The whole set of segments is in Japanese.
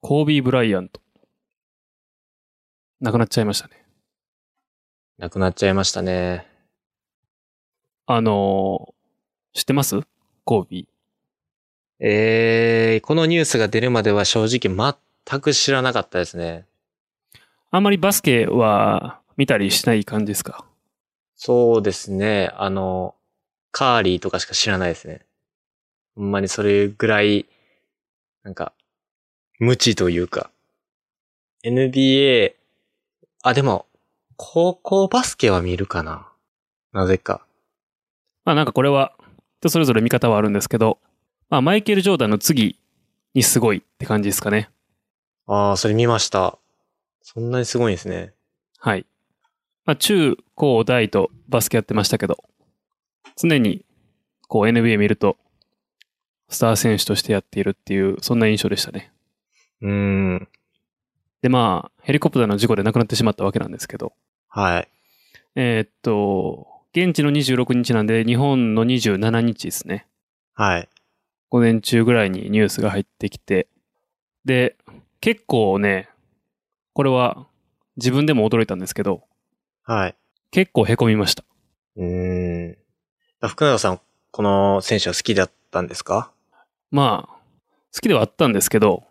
コービー・ブライアント。亡くなっちゃいましたね。亡くなっちゃいましたね。あのー知ってます？コービー。えー、このニュースが出るまでは正直全く知らなかったですね。あんまりバスケは見たりしない感じですか？そうですね。あの、カーリーとかしか知らないですね。ほんまにそれぐらい、なんか、無知というか。NBA、あ、でも、高校バスケは見るかな。なぜか。まあなんかこれは、人それぞれ見方はあるんですけど、まあマイケル・ジョーダンの次にすごいって感じですかね。ああ、それ見ました。そんなにすごいんですね。はい。まあ中高大とバスケやってましたけど、常にこう NBA 見ると、スター選手としてやっているっていう、そんな印象でしたね。うーん。でまあ、ヘリコプターの事故で亡くなってしまったわけなんですけど、はい。えーっと、現地の26日なんで、日本の27日ですね。はい。午前中ぐらいにニュースが入ってきて、で、結構ね、これは自分でも驚いたんですけど、はい。結構凹みました。うーん。福永さん、この選手は好きだったんですか？まあ、好きではあったんですけど、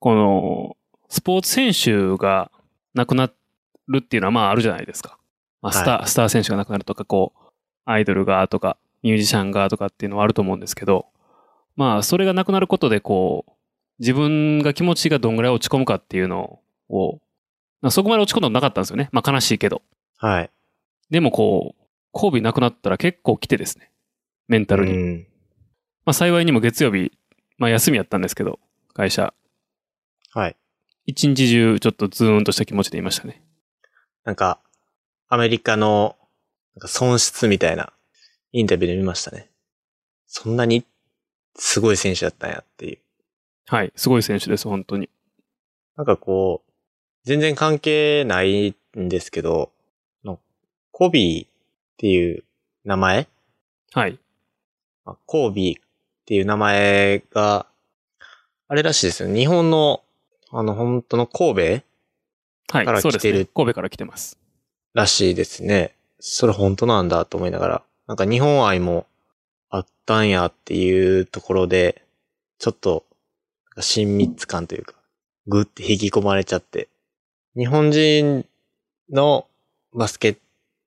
この、スポーツ選手が亡くなるっていうのはまああるじゃないですか。まあ、スター、スター選手が亡くなるとか、こう、アイドルがとか、ミュージシャンがとかっていうのはあると思うんですけど、まあ、それがなくなることで、こう、自分が気持ちがどんぐらい落ち込むかっていうのを、まあそこまで落ち込んだのなかったんですよね。まあ悲しいけど。はい。でもこう、交尾なくなったら結構来てですね。メンタルに。うん。まあ幸いにも月曜日、まあ休みやったんですけど、会社。はい。一日中ちょっとズーンとした気持ちでいましたね。なんか、アメリカのなんか損失みたいなインタビューで見ましたね。そんなにすごい選手だったんやっていう。はい。すごい選手です、本当に。なんかこう、全然関係ないんですけど、のコビーっていう名前？はい。あコービーっていう名前が、あれらしいですよ。日本の、あの、本当の神戸はい。から来てるそうですね。神戸から来てます。らしいですね。それ本当なんだと思いながら、なんか日本愛もあったんやっていうところで、ちょっと、親密感というか、ぐって引き込まれちゃって、日本人のバスケッ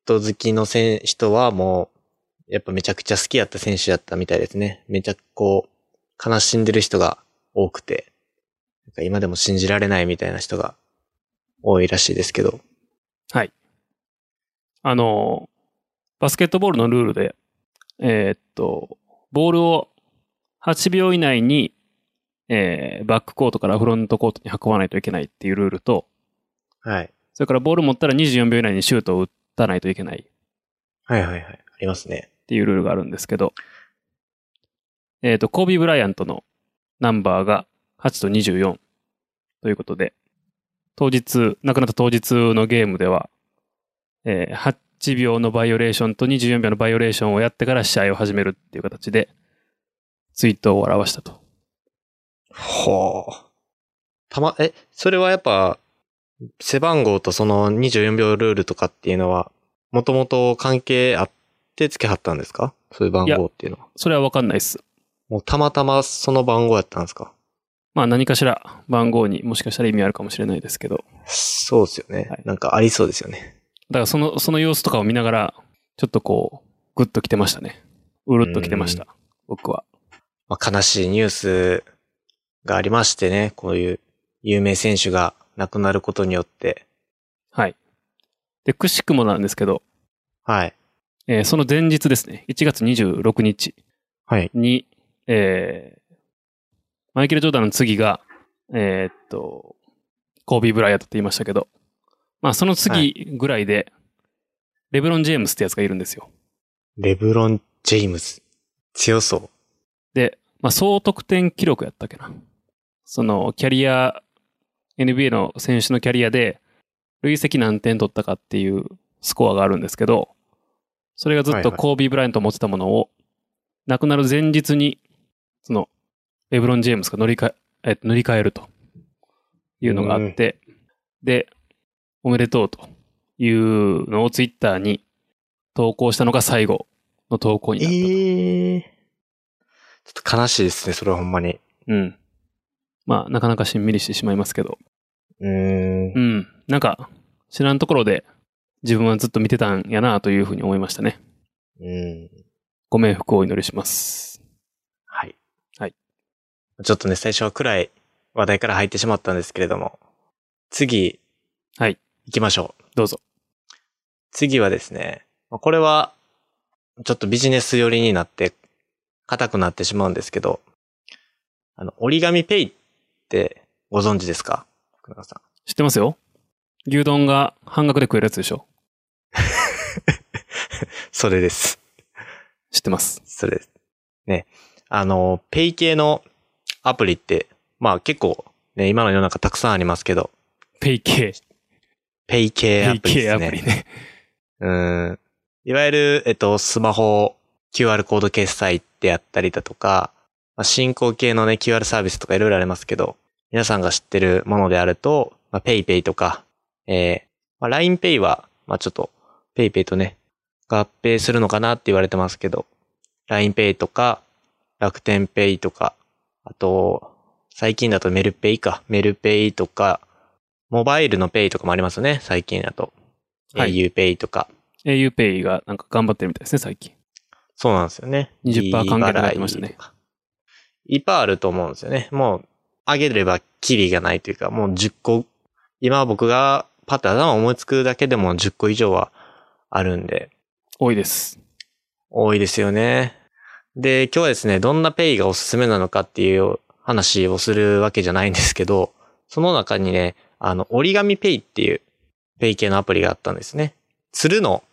ト好きの選人はもう、やっぱめちゃくちゃ好きやった選手だったみたいですね。めちゃこう、悲しんでる人が多くて、今でも信じられないみたいな人が多いらしいですけど、はい。あの、バスケットボールのルールで、えーっと、ボールを8秒以内に、えーバックコートからフロントコートに運ばないといけないっていうルールと、はい。それからボール持ったら24秒以内にシュートを打たないといけないはいはいはい。ありますね。っていうルールがあるんですけど、えっ、と、コービー・ブライアントのナンバーが8と24ということで、当日、亡くなった当日のゲームでは、えー8秒のバイオレーションと24秒のバイオレーションをやってから試合を始めるっていう形で、ツイートを表したと。ほう。たま、え、それはやっぱ、背番号とその24秒ルールとかっていうのは、もともと関係あって付けはったんですか？そういう番号っていうのは。それはわかんないです。もうたまたまその番号やったんですか？まあ何かしら番号にもしかしたら意味あるかもしれないですけど、そうですよね。はいなんかありそうですよね。だからその、その様子とかを見ながら、ちょっとこう、グッと来てましたね。うるっと来てました。僕は。まあ、悲しいニュースがありましてね、こういう有名選手が亡くなることによって。はい。で、くしくもなんですけど、はい。えーその前日ですね、1月26日はい。に、えーマイケル・ジョーダンの次が、えーっと、コービー・ブライアントって言いましたけど、まあその次ぐらいで、レブロン・ジェームスってやつがいるんですよ。レブロン・ジェイムズ。強そう。で、まあ総得点記録やったっけな。その、キャリア、NBA の選手のキャリアで、累積何点取ったかっていうスコアがあるんですけど、それがずっとコービー・ブライアント持ってたものを、亡くなる前日に、その、レブロン・ジェームスが乗り換え、え塗り替えるというのがあって、で、おめでとうというのをツイッターに投稿したのが最後の投稿になったと。ええちょっと悲しいですね、それはほんまに。うん。まあ、なかなかしんみりしてしまいますけど。うーんう。ん。なんか、知らんところで自分はずっと見てたんやなというふうに思いましたね。うん。ご冥福をお祈りします。ちょっとね、最初は暗い話題から入ってしまったんですけれども、次、はい。行きましょう。どうぞ。次はですね、まあこれは、ちょっとビジネス寄りになって、硬くなってしまうんですけど、あの、折り紙ペイってご存知ですか？福永さん。知ってますよ牛丼が半額で食えるやつでしょ それです。知ってます。それです。ね。あの、ペイ系のアプリって、まあ結構ね、今の世の中たくさんありますけど、ペイ系。ペイ系アペイ系プリですね。アプリね。うん。いわゆる、えっと、スマホ QR コード決済であったりだとか、まあ、進行系のね、QR サービスとかいろいろありますけど、皆さんが知ってるものであると、まあ、PayPay とか、えー、まあ、LINEPay は、まあ、ちょっと、PayPay とね、合併するのかなって言われてますけど、LINEPay とか、楽天 Pay とか、あと、最近だとメルペイか、メルペイとか、モバイルのペイとかもありますね、最近だと。はい auPay とか。auPay がなんか頑張ってるみたいですね、最近。そうなんですよね。20%還元とかやってましたね。いっぱいあると思うんですよね。もう、あげればキリがないというか、もう10個、今僕がパッと頭思いつくだけでも10個以上はあるんで、多いです。多いですよね。で、今日はですね、どんなペイがおすすめなのかっていう話をするわけじゃないんですけど、その中にね、あの、折り紙ペイっていうペイ系のアプリがあったんですね。鶴の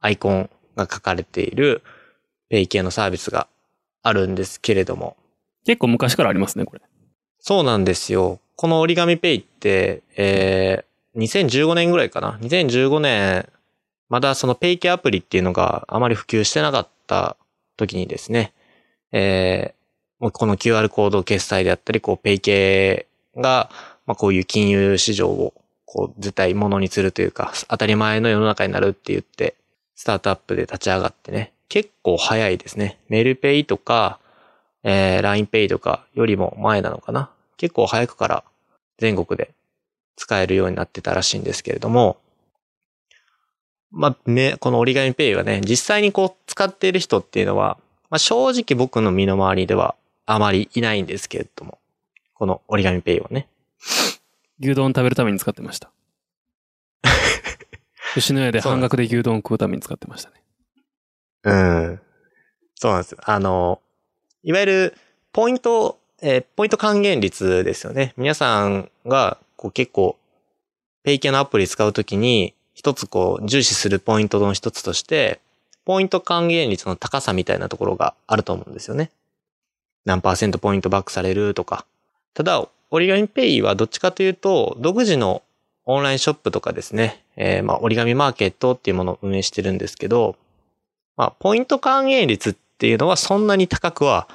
アイコンが書かれているペイ系のサービスがあるんですけれども、結構昔からありますね、これ。そうなんですよ。この折り紙ペイって、えー、2015年ぐらいかな。2015年、まだそのペイ系アプリっていうのがあまり普及してなかった時にですね、えー、この QR コード決済であったり、こうペイ系が、まあこういう金融市場をこう絶対ものにするというか、当たり前の世の中になるって言って、スタートアップで立ち上がってね、結構早いですね。メルペイとか、えー、LINEPay とかよりも前なのかな。結構早くから全国で使えるようになってたらしいんですけれども、まあ、ね、この折り紙ペイはね、実際にこう使っている人っていうのは、まあ、正直僕の身の回りではあまりいないんですけれども、この折り紙ペイをね。牛丼食べるために使ってました。吉野家で半額で牛丼食うために使ってましたね。うん。そうなんです。あの、いわゆる、ポイント、えーポイント還元率ですよね。皆さんが、こう結構、ペイ系のアプリ使うときに、一つこう、重視するポイントの一つとして、ポイント還元率の高さみたいなところがあると思うんですよね。何パーセントポイントバックされるとか。ただ、折り紙ペイはどっちかというと、独自のオンラインショップとかですね、えーまあ、折り紙マーケットっていうものを運営してるんですけど、まあ、ポイント還元率っていうのはそんなに高くは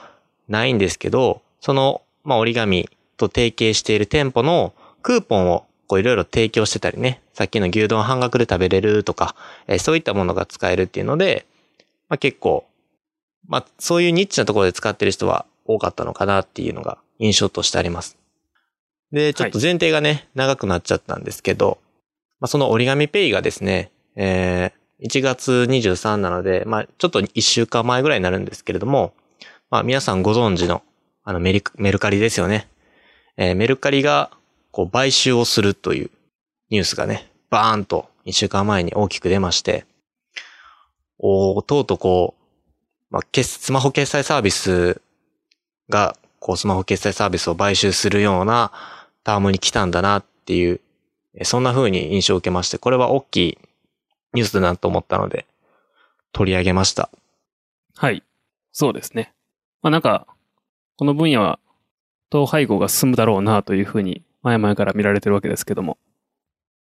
ないんですけど、その、まあ、折り紙と提携している店舗のクーポンをこういろいろ提供してたりね、さっきの牛丼半額で食べれるとか、えーそういったものが使えるっていうので、まあ、結構、まあ、そういうニッチなところで使ってる人は多かったのかなっていうのが印象としてあります。で、ちょっと前提がね、長くなっちゃったんですけど、まあ、その折り紙ペイがですね、えー、1月23なので、まあ、ちょっと1週間前ぐらいになるんですけれども、まあ、皆さんご存知の、あのメルカリですよね。えーメルカリが、こう、買収をするというニュースがね、バーンと1週間前に大きく出まして、おーとうとうこう、まあ、スマホ決済サービスが、こう、スマホ決済サービスを買収するようなタームに来たんだなっていう、そんな風に印象を受けまして、これは大きいニュースだなと思ったので、取り上げました。はい。そうですね。まあなんか、この分野は、統廃合が進むだろうなというふうに、前々から見られてるわけですけども、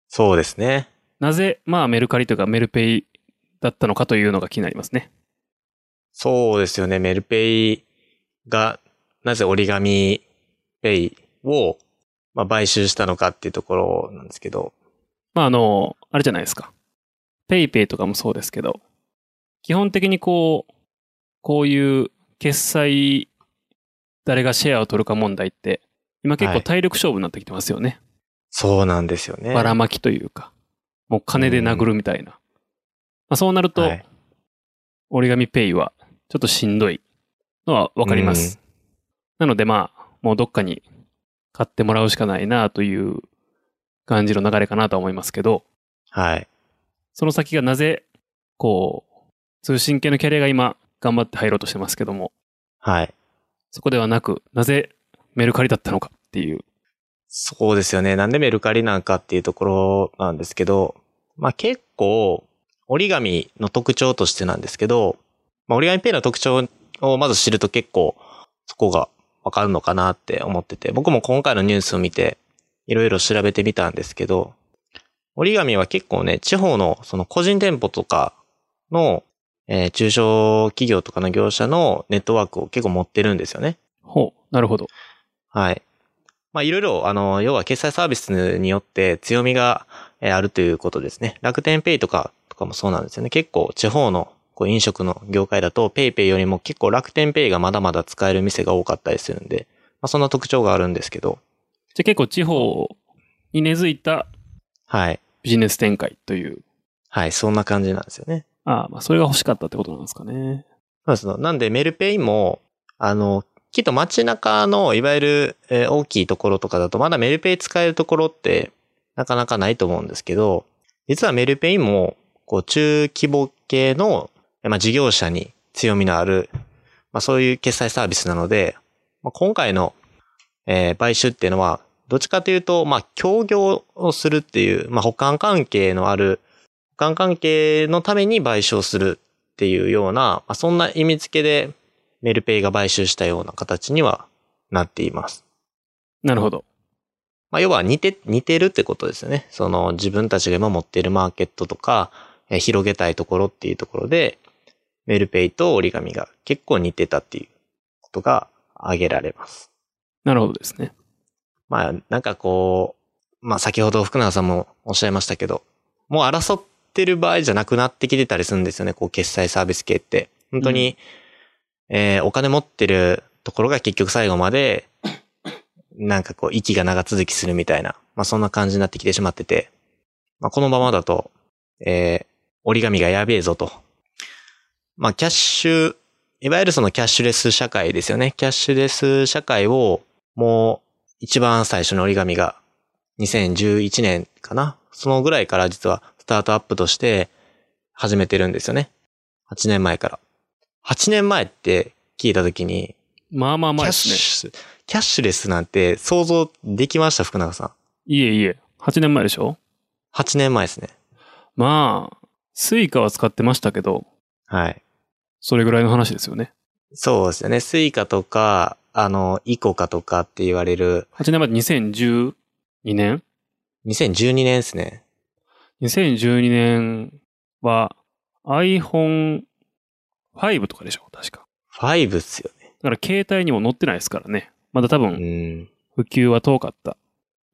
そうですね。なぜ、まあメルカリというかメルペイだったのかというのが気になりますね。そうですよね。メルペイが、なぜ折り紙ペイをまあ、買収したのかっていうところなんですけど。まあ、あの、あれじゃないですか。ペイペイとかもそうですけど、基本的にこう、こういう決済、誰がシェアを取るか問題って、今結構体力勝負になってきてますよね。そうなんですよね。ばらまきというか、もう金で殴るみたいな。まあ、そうなると、はい折り紙ペイはちょっとしんどいのはわかります。なのでまあ、もうどっかに買ってもらうしかないなという感じの流れかなとは思いますけど、はい。その先がなぜ、こう、通信系のキャリアが今頑張って入ろうとしてますけども、はい。そこではなく、なぜメルカリだったのかっていう。そうですよね。なんでメルカリなんかっていうところなんですけど、まあ結構、折り紙の特徴としてなんですけど、まあ、折り紙ペイの特徴をまず知ると結構そこがわかるのかなって思ってて、僕も今回のニュースを見ていろいろ調べてみたんですけど、折り紙は結構ね、地方のその個人店舗とかの、えー中小企業とかの業者のネットワークを結構持ってるんですよね。ほう、なるほど。はい。まあ、いろいろ、あの、要は決済サービスによって強みがえーあるということですね。楽天ペイとか、とかもそうなんですよね。結構地方のこう飲食の業界だとペイペイよりも結構楽天ペイがまだまだ使える店が多かったりするんで、まあ、そんな特徴があるんですけど、じゃあ結構地方に根付いたはい。ビジネス展開という。はい、そんな感じなんですよね。ああ、まあそれが欲しかったってことなんですかね。そうですなんでメルペイも、あの、きっと街中のいわゆる、えー大きいところとかだとまだメルペイ使えるところってなかなかないと思うんですけど、実はメルペイも、こう中規模系の、まあ、事業者に強みのある、まあそういう決済サービスなので、まあ、今回の、えー買収っていうのは、どっちかというと、まあ、協業をするっていう、まあ、保管関係のある、保管関係のために賠償するっていうような、まあ、そんな意味付けでメルペイが買収したような形にはなっています。なるほど。まあ、要は似て、似てるってことですよね。その自分たちが今持っているマーケットとか、えー広げたいところっていうところで、メルペイと折り紙が結構似てたっていうことが挙げられます。なるほどですね。まあ、なんかこう、まあ先ほど福永さんもおっしゃいましたけど、もう争ってる場合じゃなくなってきてたりするんですよね、こう決済サービス系って。本当に、えーお金持ってるところが結局最後まで、なんかこう、息が長続きするみたいな、まあそんな感じになってきてしまってて、まあこのままだと、えー折り紙がやべえぞと。まあキャッシュ、いわゆるそのキャッシュレス社会ですよね。キャッシュレス社会を、もう、一番最初の折り紙が2011年かな。そのぐらいから実はスタートアップとして始めてるんですよね。8年前から。8年前って聞いたときに、まあまあキャッまあですね。シュ、キャッシュレスなんて想像できました、福永さん。いえいえ。8年前でしょ？8年前ですね。まあ、スイカは使ってましたけど、はい。それぐらいの話ですよね。そうですよね。スイカとか、あの、イコカとかって言われる、8年前で2012年2012年ですね。2012年は iPhone5 とかでしょ確か。5っすよね。だから携帯にも載ってないですからね。まだ多分ん。普及は遠かった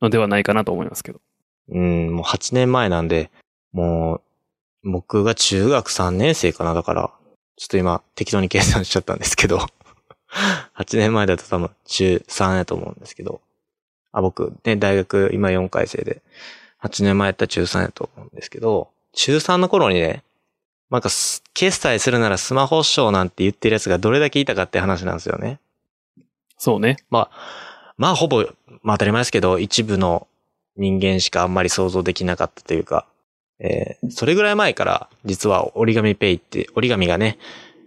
のではないかなと思いますけど。うん、もう8年前なんで、もう、僕が中学3年生かな、だから、ちょっと今適当に計算しちゃったんですけど、8年前だと多分中3やと思うんですけど、あ、僕ね、大学今4回生で、8年前やったら中3やと思うんですけど、中3の頃にね、なんかす決済するならスマホショーなんて言ってるやつがどれだけいたかって話なんですよね。そうね。まあ、まあほぼ、まあ当たり前ですけど、一部の人間しかあんまり想像できなかったというか、えーそれぐらい前から、実は折り紙ペイって、折り紙がね、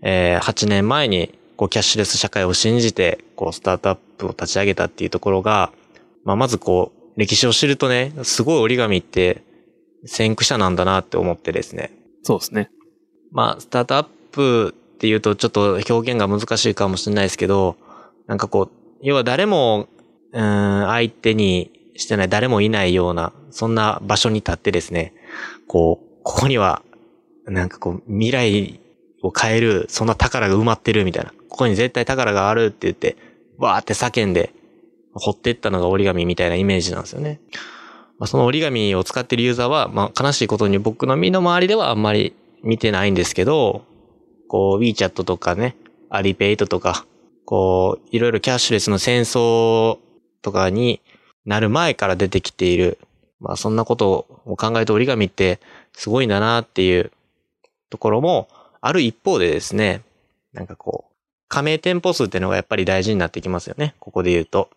えー8年前に、こう、キャッシュレス社会を信じて、こう、スタートアップを立ち上げたっていうところが、まあまずこう、歴史を知るとね、すごい折り紙って、先駆者なんだなって思ってですね。そうですね。まあ、スタートアップっていうとちょっと表現が難しいかもしれないですけど、なんかこう、要は誰も、うん、相手にしてない、誰もいないような、そんな場所に立ってですね、こう、ここには、なんかこう、未来を変える、そんな宝が埋まってるみたいな。ここに絶対宝があるって言って、わーって叫んで、掘っていったのが折り紙みたいなイメージなんですよね。まあ、その折り紙を使ってるユーザーは、まあ、悲しいことに僕の身の回りではあんまり見てないんですけど、こう、WeChat とかね、アリペイトとか、こう、いろいろキャッシュレスの戦争とかになる前から出てきている、まあそんなことを考えると折り紙ってすごいんだなっていうところもある一方でですね、なんかこう、加盟店舗数っていうのがやっぱり大事になってきますよね。ここで言うと。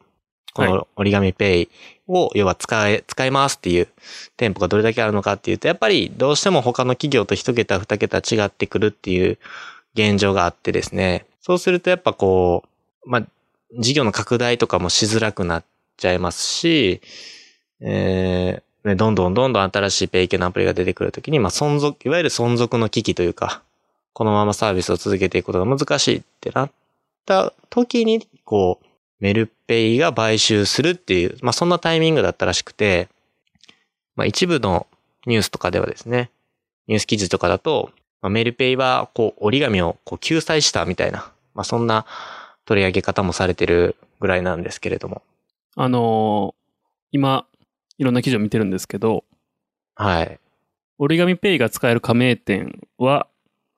この折り紙ペイを要は使え、使いますっていう店舗がどれだけあるのかっていうと、やっぱりどうしても他の企業と一桁二桁違ってくるっていう現状があってですね。そうするとやっぱこう、ま、事業の拡大とかもしづらくなっちゃいますし、えー、どんどんどんどん新しいペイ系のアプリが出てくるときに、まあ、存続、いわゆる存続の危機というか、このままサービスを続けていくことが難しいってなった時に、こう、メルペイが買収するっていう、まあ、そんなタイミングだったらしくて、まあ、一部のニュースとかではですね、ニュース記事とかだと、まあ、メルペイは、こう、折り紙をこう救済したみたいな、まあ、そんな取り上げ方もされてるぐらいなんですけれども。あのー今、いろんな記事を見てるんですけど、はい。折り紙ペイが使える加盟店は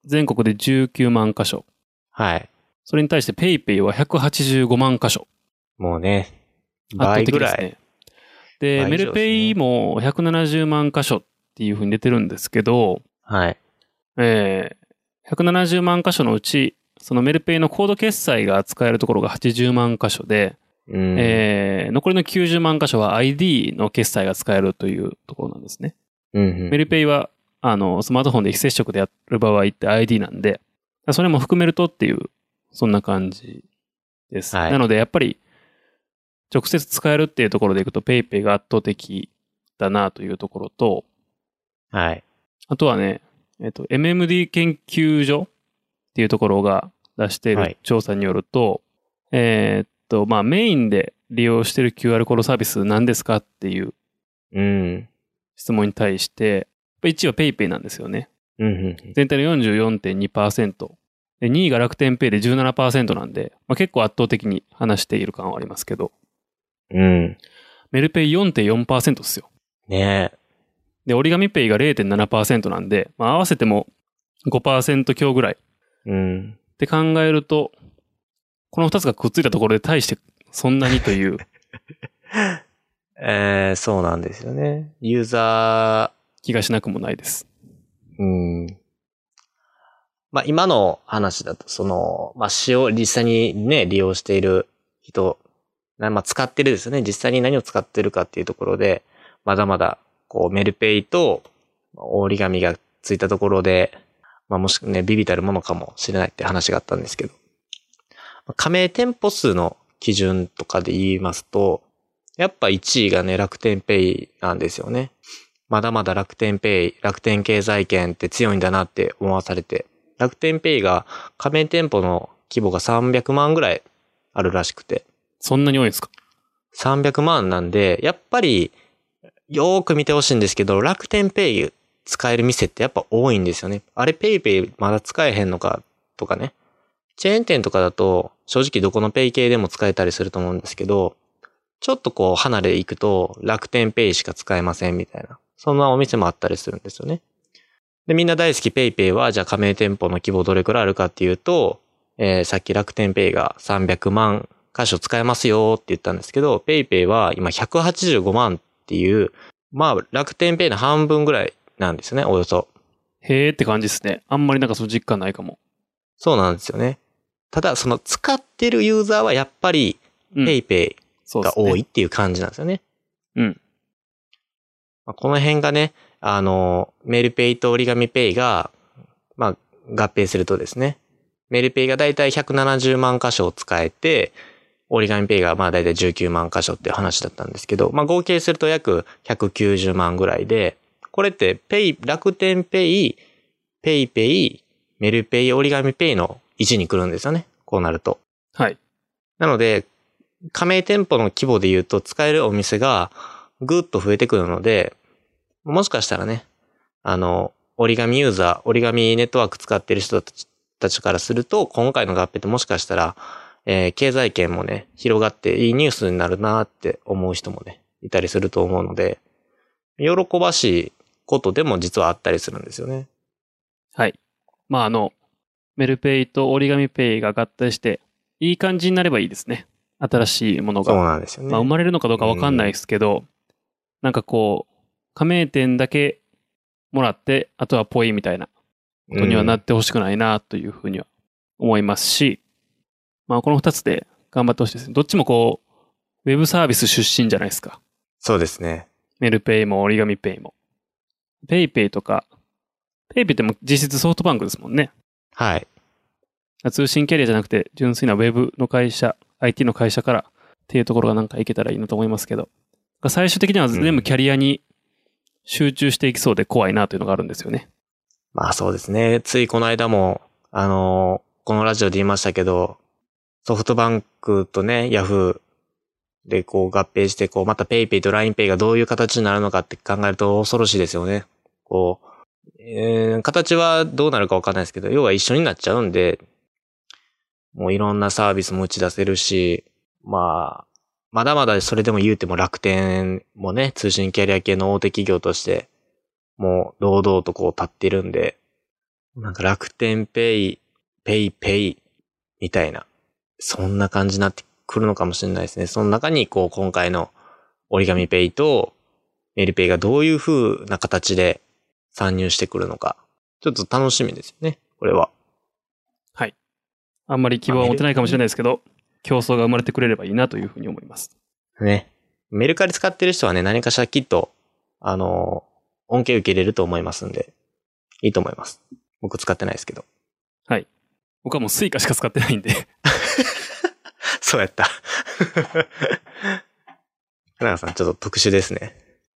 全国で19万箇所。はい。それに対してペイペイは185万箇所。もうね、倍ぐらい。的ですね。で、メルペイも170万箇所っていうふうに出てるんですけど、はい。えー、170万箇所のうち、そのメルペイのコード決済が使えるところが80万箇所で、うん。えー残りの90万箇所は ID の決済が使えるというところなんですね。うんうんメルペイは、あの、スマートフォンで非接触でやる場合って ID なんで、それも含めるとっていう、そんな感じです。はいなので、やっぱり、直接使えるっていうところでいくと PayPay が圧倒的だなというところと、はい。あとはね、えっと、MMD 研究所っていうところが出していはいる調査によると、えーっと、まあ、メインで利用している QR コードサービス何ですかっていううん。質問に対して、1位は PayPay なんですよね。うんうん。全体の44.2%。で、2位が楽天ペイで17%なんで、まあ、結構圧倒的に話している感はありますけど、うん。メルペイ4.4%ですよ。ねえ。で、折り紙ペイが0.7%なんで、まあ、合わせても5%強ぐらいっうん。て考えると、この2つがくっついたところで対してそんなにという えー、そうなんですよね。ユーザ気がしなくもないです。ー、うん。まあ、今の話だと、その、まあ、使用、実際にね、利用している人、まあ、使ってるですよね。実際に何を使ってるかっていうところで、まだまだ、こう、メルペイと折り紙がついたところで、まあ、もしね、ビビたるものかもしれないって話があったんですけど、加盟店舗数の基準とかで言いますと、やっぱ1位がね、楽天ペイなんですよね。まだまだ楽天ペイ、楽天経済圏って強いんだなって思わされて、楽天ペイが加盟店舗の規模が300万ぐらいあるらしくて、そんなに多いんですか？300万なんで、やっぱり、よーく見てほしいんですけど、楽天ペイ使える店ってやっぱ多いんですよね。あれペイペイまだ使えへんのかとかね。チェーン店とかだと、正直どこのペイ系でも使えたりすると思うんですけど、ちょっとこう離れ行くと楽天ペイしか使えませんみたいな。そんなお店もあったりするんですよね。で、みんな大好きペイペイは、じゃあ加盟店舗の規模どれくらいあるかっていうと、えーさっき楽天ペイが300万箇所使えますよって言ったんですけど、ペイペイは今185万っていう、まあ楽天ペイの半分ぐらいなんですよね、およそ。へーって感じですね。あんまりなんかその実感ないかも。そうなんですよね。ただ、その使ってるユーザーはやっぱりうんペイペそうですねイが多いっていう感じなんですよね。うん。まあこの辺がね、あの、メルペイと折り紙ペイが、まあ、合併するとですね、メルペイがだいたい170万箇所を使えて、折り紙ペイがまあだいたい19万箇所っていう話だったんですけど、まあ合計すると約190万ぐらいで、これってペイ、楽天ペイ、ペイペイ、メルペイ、折り紙ペイの位置に来るんですよね。こうなると。はい。なので、加盟店舗の規模で言うと使えるお店がぐっと増えてくるので、もしかしたらね、あの、折り紙ユーザー、折り紙ネットワーク使ってる人たちからすると、今回の合併ってもしかしたら、えー経済圏もね、広がっていいニュースになるなって思う人もね、いたりすると思うので、喜ばしいことでも実はあったりするんですよね。はい。まあ、あの、メルペイと折り紙ペイが合体して、いい感じになればいいですね。新しいものそうが。なんですよね。まあ、生まれるのかどうかわかんないですけど、なんかこう、加盟店だけもらって、あとはポイみたいなことにはなってほしくないなというふうには思いますし、まあ、この二つで頑張ってほしいですね。どっちもこう、ウェブサービス出身じゃないですか。そうですね。メルペイも折り紙ペイも。ペイペイとか、ペイペイっても実質ソフトバンクですもんね。はい。通信キャリアじゃなくて、純粋なウェブの会社、IT の会社からっていうところがなんかいけたらいいなと思いますけど、最終的には全部キャリアに集中していきそうで怖いなというのがあるんですよね。まあそうですね。ついこの間も、あのこのラジオで言いましたけど、ソフトバンクとね、ヤフーでこう合併して、こうまたペイペイと LINEPay がどういう形になるのかって考えると恐ろしいですよね。こう、えー形はどうなるかわかんないですけど、要は一緒になっちゃうんで、もういろんなサービスも打ち出せるし、まあ、まだまだそれでも言うても楽天もね、通信キャリア系の大手企業として、もう堂々とこう立ってるんで、なんか楽天ペイ、ペイペイみたいな、そんな感じになってくるのかもしれないですね。その中にこう今回の折り紙ペイとメルペイがどういう風な形で参入してくるのか、ちょっと楽しみですよね、これは。はい。あんまり希望は持てないかもしれないですけど、競争が生まれてくれればいいなというふうに思います。ね。メルカリ使ってる人はね、何かしらきっと、あの、恩恵受けれると思いますんで、いいと思います。僕使ってないですけど。はい。僕はもうスイカしか使ってないんで、そうやった。花川さん、ちょっと特殊ですね。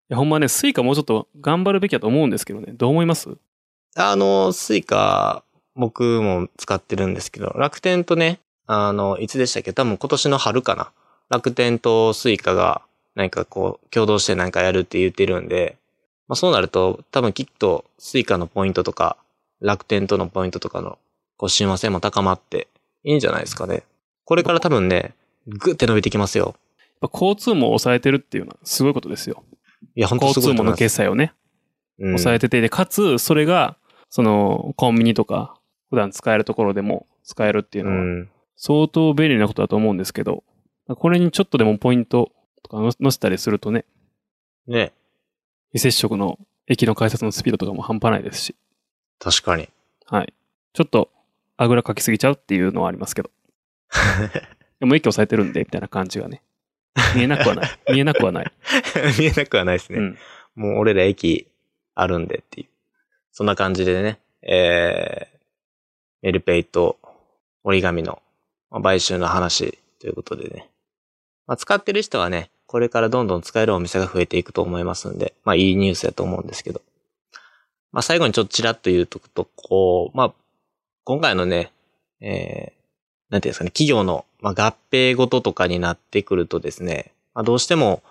いやほんまね、スイカもうちょっと頑張るべきだと思うんですけどね、どう思います？あの、スイカ、僕も使ってるんですけど、楽天とね、あの、いつでしたっけ？多分今年の春かな。楽天と Suicaが何かこう、共同して何かやるって言ってるんで、まあそうなると、多分きっと Suicaのポイントとか、楽天とのポイントとかの、こう、親和性も高まって、いいんじゃないですかね。これから多分ね、ぐって伸びてきますよ。やっぱ交通網を抑えてるっていうのはすごいことですよ。いや、本当交通網の。決済をね、うん抑えてて、で、かつ、それが、その、コンビニとか、普段使えるところでも使えるっていうのは、うん。相当便利なことだと思うんですけど、これにちょっとでもポイントとかの載せたりするとね、ね、非接触の駅の改札のスピードとかも半端ないですし、確かに。はい。ちょっと、あぐらかきすぎちゃうっていうのはありますけど、でも駅抑えてるんで、みたいな感じがね、見えなくはない。見えなくはない。見えなくはないですね。うん。もう俺ら駅あるんでっていう。そんな感じでね、えー、メルペイと折り紙のまあ買収の話ということでね。まあ、使ってる人はね、これからどんどん使えるお店が増えていくと思いますんで、まあいいニュースだと思うんですけど。まあ最後にちょっとちらっと言うとくと、こう、まあ、今回のね、えー、なんていうんですかね、企業の、まあ、合併ごととかになってくるとですね、まあ、どうしても、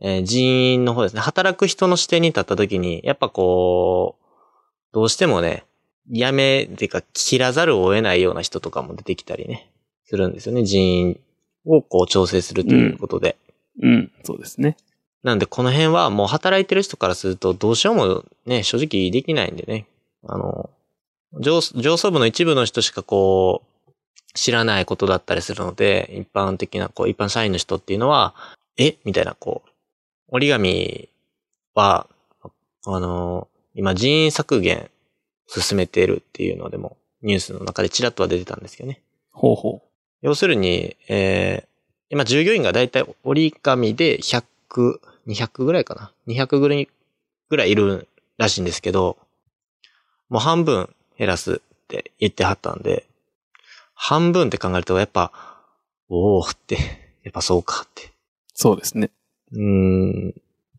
えー人員の方ですね、働く人の視点に立った時に、やっぱこう、どうしてもね、辞め、てか、切らざるを得ないような人とかも出てきたりね、するんですよね、人員をこう調整するということで。うん、そうですね。なんで、この辺はもう働いてる人からすると、どうしようもね、正直できないんでね。あの、上上層部の一部の人しかこう、知らないことだったりするので、一般的な、こう、一般社員の人っていうのは、え？みたいな、こう、折り紙は、あの、今人員削減進めているっていうのでも、ニュースの中でちらっとは出てたんですけどね。ほうほ要するに、えー、今従業員がだいたい折り紙で100、200ぐらいかな ?200 ぐらいぐらいいるらしいんですけど、もう半分減らすって言ってはったんで、半分って考えるとやっぱ、おーって、やっぱそうかって。う。そうですね。うーん、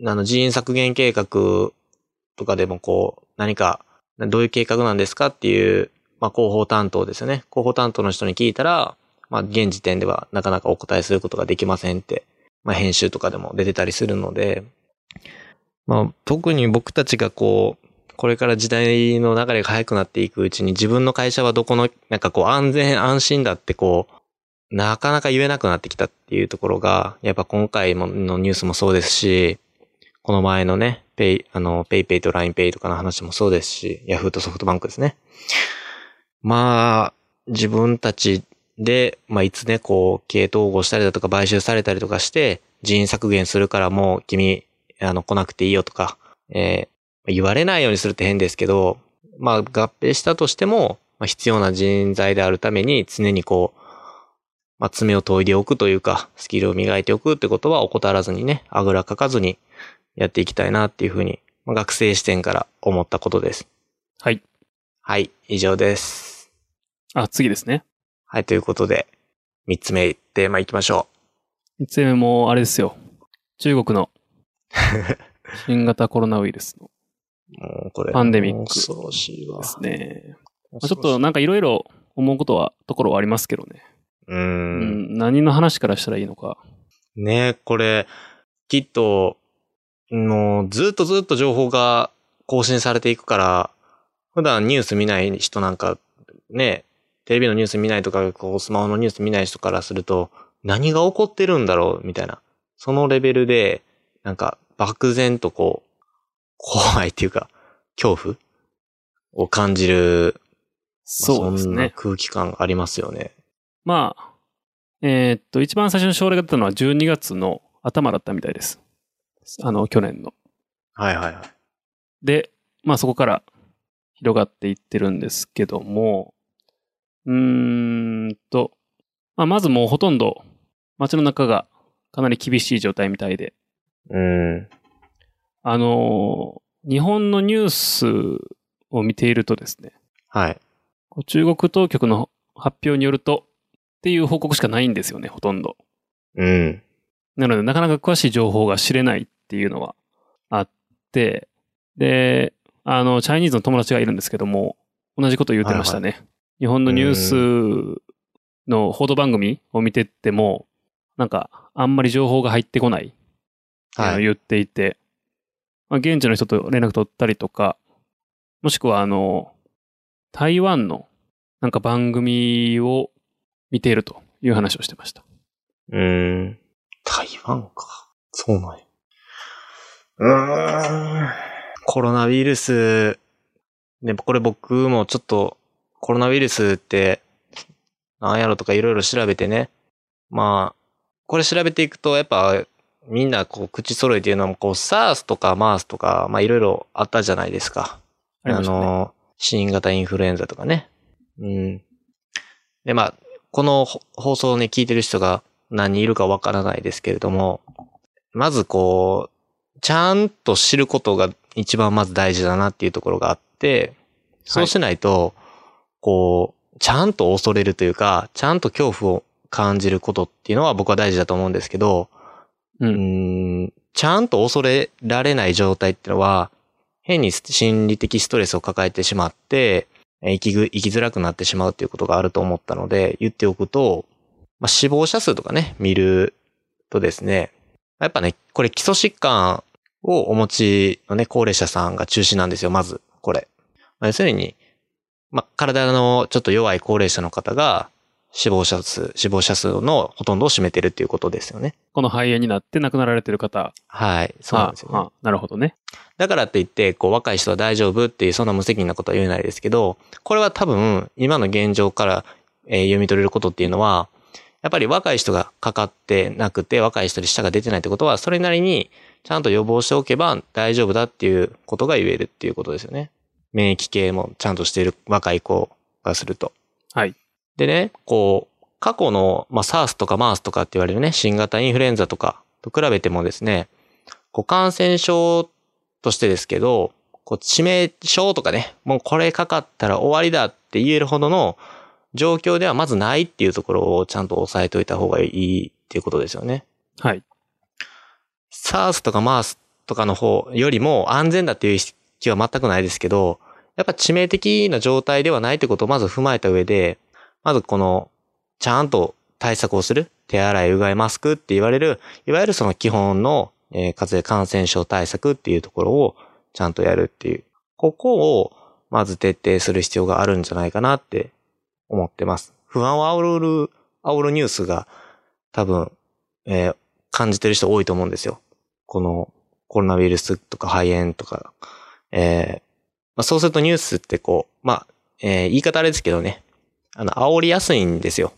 あの人員削減計画とかでもこう、何か、どういう計画なんですかっていう、まあ広報担当ですよね。広報担当の人に聞いたら、まあ現時点ではなかなかお答えすることができませんって、まあ編集とかでも出てたりするので、まあ特に僕たちがこう、これから時代の流れが速くなっていくうちに自分の会社はどこの、なんかこう安全安心だってこう、なかなか言えなくなってきたっていうところが、やっぱ今回のニュースもそうですし、この前のね、ペイ、あの、 PayPayと LINE Payとかの話もそうですし、ヤフーとソフトバンクですね。まあ、自分たちで、まあ、いつね、こう、経営統合したりだとか買収されたりとかして、人員削減するからもう君、あの、来なくていいよとか、えー、言われないようにするって変ですけど、まあ、合併したとしても、まあ、必要な人材であるために常にこう、まあ、爪を研いでおくというか、スキルを磨いておくってことは怠らずにね、あぐらかかずにやっていきたいなっていうふうに、まあ、学生視点から思ったことです。はい。はい、以上です。あ、次ですね。はい、ということで、三つ目テーマいきましょ三つ目も、あれですよ。中国の 新型コロナウイルスのう。もうこれ。パンデミックで。すね。まあ、ちょっとなんかいろいろ思うことは、ところはありますけどね。う。うんん、何の話からしたらいいのか。ねこれ、きっと、もうずっとずっと情報が更新されていくから、普段ニュース見ない人なんか、ね、テレビのニュース見ないとか、こうスマホのニュース見ない人からすると、何が起こってるんだろう？みたいな。そのレベルで、なんか漠然とこう、怖いっていうか、恐怖を感じる、まあそうですそんなね。空気感がありますよね。まあ、えーっと、一番最初の症例が出たのは12月の頭だったみたいです。あの、去年の。はいはいはい。で、まあそこから広がっていってるんですけども、うーんと、まあまずもうほとんど街の中がかなり厳しい状態みたいで、うん。あのー日本のニュースを見ているとですね、はい。中国当局の発表によるとっていう報告しかないんですよね、ほとんど。うん。なので、なかなか詳しい情報が知れないっていうのはあって、で、あの、チャイニーズの友達がいるんですけども、同じこと言ってましたね。日本のニュースの報道番組を見てっても、なんか、あんまり情報が入ってこないはい。言っていて、まあ、現地の人と連絡取ったりとか、もしくはあの、台湾のなんか番組を見ているという話をしてました。うーん。台湾か。そうなんや。うーん。コロナウイルス、ね、これ僕もちょっと、コロナウイルスって、なんやろとかいろいろ調べてね。まあ、これ調べていくと、やっぱ、みんなこう、口揃えて言うのも、こう、SARS とか MERS とか、まあいろいろあったじゃないですか。あね。の、新型インフルエンザとかね。うん。で、まあ、このほ放送をね、聞いてる人が何人いるかわからないですけれども、まずこう、ちゃんと知ることが一番まず大事だなっていうところがあって、そうしないと、こう、ちゃんと恐れるというか、ちゃんと恐怖を感じることっていうのは僕は大事だと思うんですけど、う。うんん、ちゃんと恐れられない状態ってのは、変に心理的ストレスを抱えてしまって、えー生きぐ、生きづらくなってしまうっていうことがあると思ったので、言っておくと、まあ、死亡者数とかね、見るとですね、やっぱね、これ基礎疾患をお持ちのね、高齢者さんが中心なんですよ、まず、これ。まあ要するに、まあ、体のちょっと弱い高齢者の方が、死亡者数、死亡者数のほとんどを占めてるっていうことですよね。この肺炎になって亡くなられてる方。はい、そうなんですよね。ああなるほどね。だからって言って、こう、若い人は大丈夫っていう、そんな無責任なことは言えないですけど、これは多分、今の現状から、えー読み取れることっていうのは、やっぱり若い人がかかってなくて、若い人に死者が出てないってことは、それなりに、ちゃんと予防しておけば大丈夫だっていうことが言えるっていうことですよね。免疫系もちゃんとしている若い子がすると。はい。でね、こう、過去の、まあ、SARS とか MERS とかって言われるね、新型インフルエンザとかと比べてもですね、こう感染症としてですけど、こう致命傷とかね、もうこれかかったら終わりだって言えるほどの状況ではまずないっていうところをちゃんと押さえておいた方がいいっていうことですよね。はい。SARS とか MERS とかの方よりも安全だっていう意識は全くないですけど、やっぱ致命的な状態ではないってことをまず踏まえた上で、まずこの、ちゃんと対策をする、手洗い、うがい、マスクって言われる、いわゆるその基本の、えー風邪感染症対策っていうところをちゃんとやるっていう、ここをまず徹底する必要があるんじゃないかなって思ってます。不安を煽る、煽るニュースが多分、えー感じてる人多いと思うんですよ。このコロナウイルスとか肺炎とか。えーまあ、そうするとニュースってこう、まあ、えー言い方あれですけどね、あの、煽りやすいんですよ。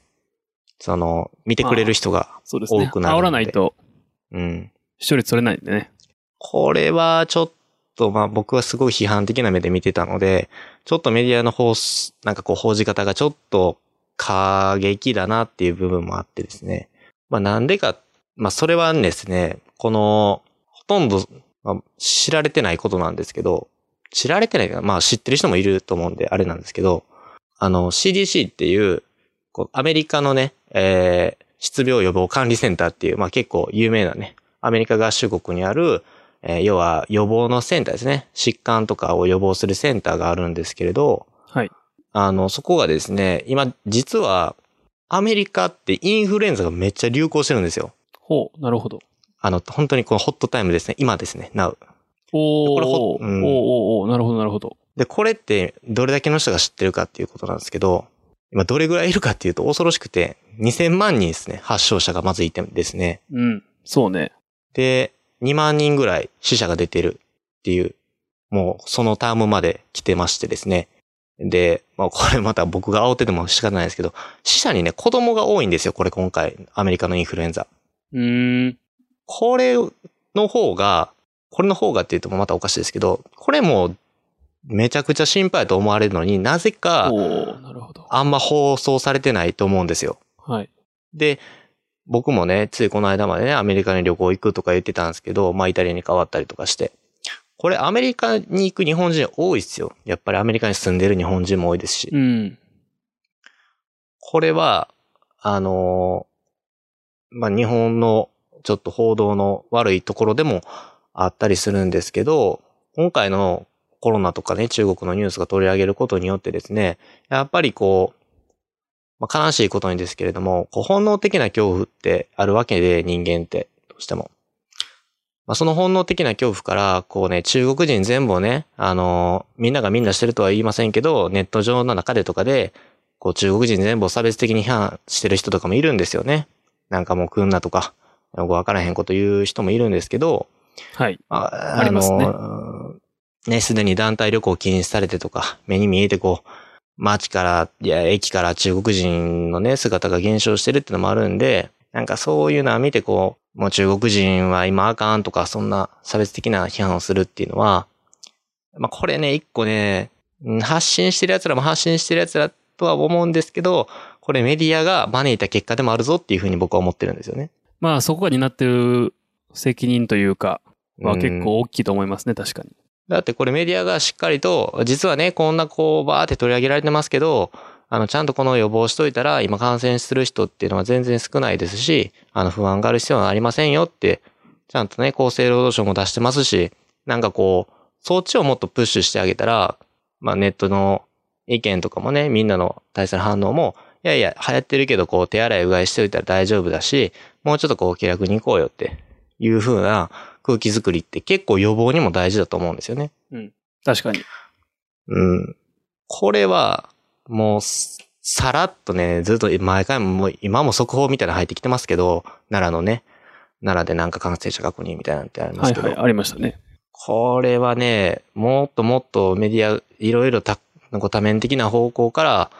その、見てくれる人が。多くなるんで煽らないとうん。視聴率取れないんでね。これはちょっと、まあ僕はすごい批判的な目で見てたので、ちょっとメディアの方、なんかこう報じ方がちょっと過激だなっていう部分もあってですね。まあなんでか、まあそれはですね、この、ほとんど、まあ、知られてないことなんですけど、知られてないかなまあ知ってる人もいると思うんであれなんですけど、あの CDC っていう、こうアメリカのね、えー、失病予防管理センターっていう、まあ結構有名なね、アメリカ合衆国にある、えー要は予防のセンターですね。疾患とかを予防するセンターがあるんですけれど、はい。あの、そこがですね、今、実は、アメリカってインフルエンザがめっちゃ流行してるんですよ。ほう、なるほど。あの、本当にこのホットタイムですね。今ですね、now。おー、これうんおーおーおーなるほど、なるほど。で、これってどれだけの人が知ってるかっていうことなんですけど、今どれぐらいいるかっていうと恐ろしくて、2000万人ですね、発症者がまずいてですね。うん。そうね。で、2万人ぐらい死者が出てるっていう、もうそのタームまで来てましてですね。で、まあこれまた僕が煽ってても仕方ないですけど、死者にね、子供が多いんですよ、これ今回、アメリカのインフルエンザ。うーん。これの方が、これの方がって言うとまたおかしいですけど、これもめちゃくちゃ心配と思われるのになぜか。あんま放送されてないと思うんですよ。はい。で、僕もね、ついこの間までね、アメリカに旅行行くとか言ってたんですけど、まあイタリアに変わったりとかして。これアメリカに行く日本人多いっすよ。やっぱりアメリカに住んでる日本人も多いですし。うん。これは、あのーまあ日本のちょっと報道の悪いところでもあったりするんですけど、今回のコロナとかね、中国のニュースが取り上げることによってですね、やっぱりこう、まあ、悲しいことにですけれども、こう本能的な恐怖ってあるわけで、人間って、どうしても。まあ、その本能的な恐怖から、こうね、中国人全部をね、あのーみんながみんなしてるとは言いませんけど、ネット上の中でとかで、こう中国人全部を差別的に批判してる人とかもいるんですよね。なんかもう来んなとか、よくわからへんこと言う人もいるんですけど、はい。あありますねね、すでに団体旅行禁止されてとか、目に見えてこう、街から、いや、駅から中国人のね、姿が減少してるってのもあるんで、なんかそういうのを見てこう、もう中国人は今あかんとか、そんな差別的な批判をするっていうのは、まあこれね、一個ね、うん発信してる奴らも発信してる奴らとは思うんですけど、これメディアが招いた結果でもあるぞっていうふうに僕は思ってるんですよね。まあそこが担ってる責任というか、はうん結構大きいと思いますね、確かに。だってこれメディアがしっかりと、実はね、こんなこうバーって取り上げられてますけど、あの、ちゃんとこの予防しといたら、今感染する人っていうのは全然少ないですし、あの、不安がある必要はありませんよって、ちゃんとね、厚生労働省も出してますし、なんかこう、そっちをもっとプッシュしてあげたら、まあネットの意見とかもね、みんなの対する反応も、いやいや、流行ってるけど、こう、手洗いうがいしておいたら大丈夫だし、もうちょっとこう、気楽に行こうよっていう風な空気づくりって結構予防にも大事だと思うんですよね。確かに。うん。これは、もう、すさらっとね、ずっと毎回も、今も速報みたいなの入ってきてますけど、奈良のね、奈良でなんか感染者確認みたいなのってありますけど、はいはい、ありましたね。これはね、もっともっとメディア、いろいろた、なんか多面的な方向から、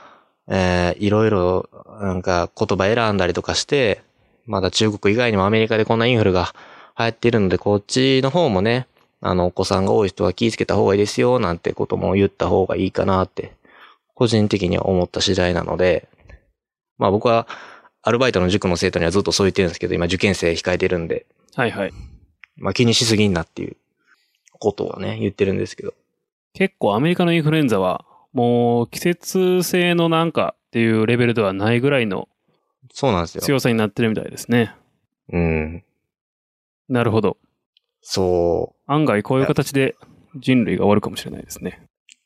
えーいろいろなんか言葉選んだりとかして、まだ中国以外にもアメリカでこんなインフルが流行っているので、こっちの方もね、あの、お子さんが多い人は気をつけた方がいいですよ、なんてことも言った方がいいかなって、個人的には思った次第なので、まあ僕は、アルバイトの塾の生徒にはずっとそう言ってるんですけど、今受験生控えてるんで、はいはい。まあ気にしすぎんなっていうことをね、言ってるんですけど。結構アメリカのインフルエンザは、もう季節性のなんかっていうレベルではないぐらいのそうなんですよ。強さになってるみたいですね。うん。なるほど。そ案外こういう形で人類が終わるかもしれないですね。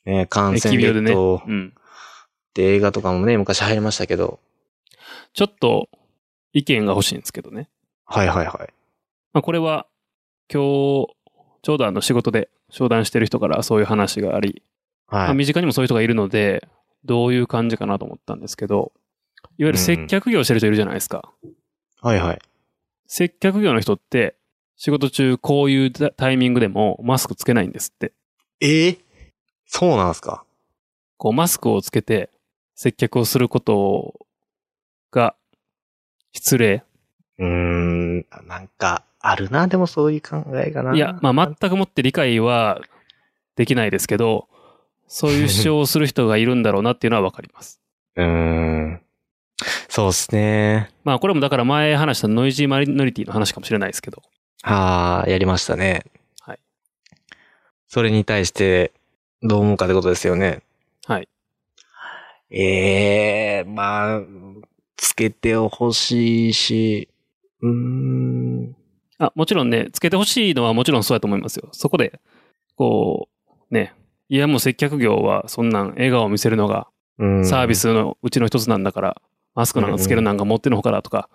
う。ね、感染疫病でね。うん。って映画とかもね、昔入りましたけど。ちょっと意見が欲しいんですけどね。はいはいはい。まあ、これは今日、ちょうどあの仕事で商談してる人からそういう話があり、まあ、はい。身近にもそういう人がいるので、どういう感じかなと思ったんですけど、ゆる接客業してる人いるじゃないですか。はいはい。接客業の人って、仕事中こういうタイミングでもマスクつけないんですって。ええそうなんすか？こうマスクをつけて接客をすることが失礼。うーん、なんか、あるな、でもそういう考えがな。いや、まあ全くもって理解はできないですけど、そういう主張をする人がいるんだろうなっていうのはわかります。うーん。そうっすね。まあこれもだから前話したノイジーマイノリティの話かもしれないですけど。はあ、やりましたね。はい。それに対して、どう思うかってことですよね。はい。ええまあ、つけてほしいし、うーん。あ、もちろんね、つけてほしいのはもちろんそうだと思いますよ。そこで、こう、ね、いやもう接客業はそんなん笑顔を見せるのがうんサービ。スのうちの一つなんだから、マスクなんかつけるなんか持ってのほかだとか、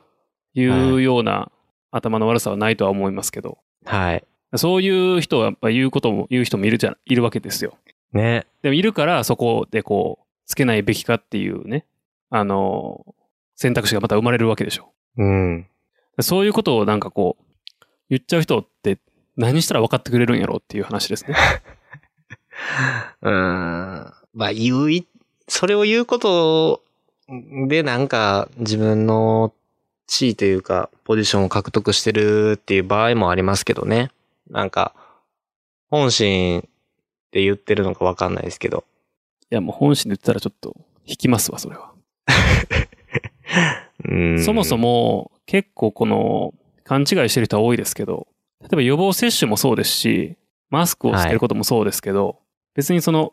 いうような頭の悪さはないとは思いますけど、はい。そういう人はやっぱ言うことも、言う人もいるじゃん、いるわけですよ。ね。でもいるからそこでこう、つけないべきかっていうね、あの、選択肢がまた生まれるわけでしょ。うん。そういうことをなんかこう、言っちゃう人って何したら分かってくれるんやろうっていう話ですね。うーん。まあ、言うい、それを言うことでなんか自分の地位というか、ポジションを獲得してるっていう場合もありますけどね。なんか、本心って言ってるのかわかんないですけど。いやもう本心で言ったらちょっと引きますわ、それは。うんそもそ。も結構この勘違いしてる人は多いですけど、例えば予防接種もそうですし、マスクをつけることもそうですけど、別にその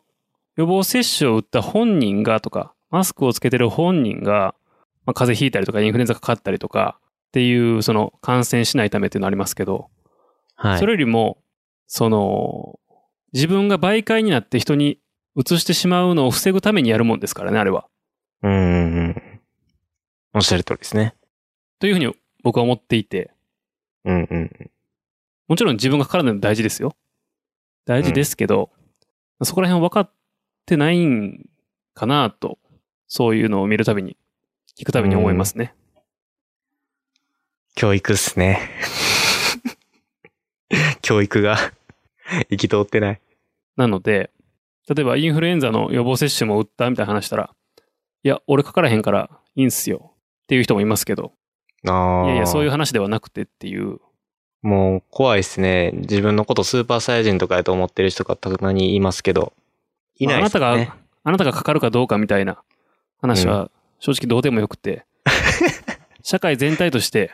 予防接種を打った本人がとか、マスクをつけてる本人が、まあ、風邪ひいたりとかインフルエンザかかったりとかっていうその感染しないためっていうのありますけど、はい。それよりも、その、自分が媒介になって人に移してしまうのを防ぐためにやるもんですからね、あれは。うんうんうん。おっしゃる通りですね。というふうに僕は思っていて、うんうん。もちろん自分がかからないの大事ですよ。大事ですけど、そこら辺分かってないんかなと、そういうのを見るたびに、聞くたびに思いますね。教育っすね。教育が生き通ってない。なので、例えばインフルエンザの予防接種も打ったみたいな話したら、いや、俺かからへんからいいんすよっていう人もいますけど、ああ。いやいや、そういう話ではなくてっていう、もう怖いっすね。自分のことスーパーサイヤ人とかやと思ってる人がたまにいますけど。いないっすね。まああなたが、あなたがかかるかどうかみたいな話は正直どうでもよくて、社会全体として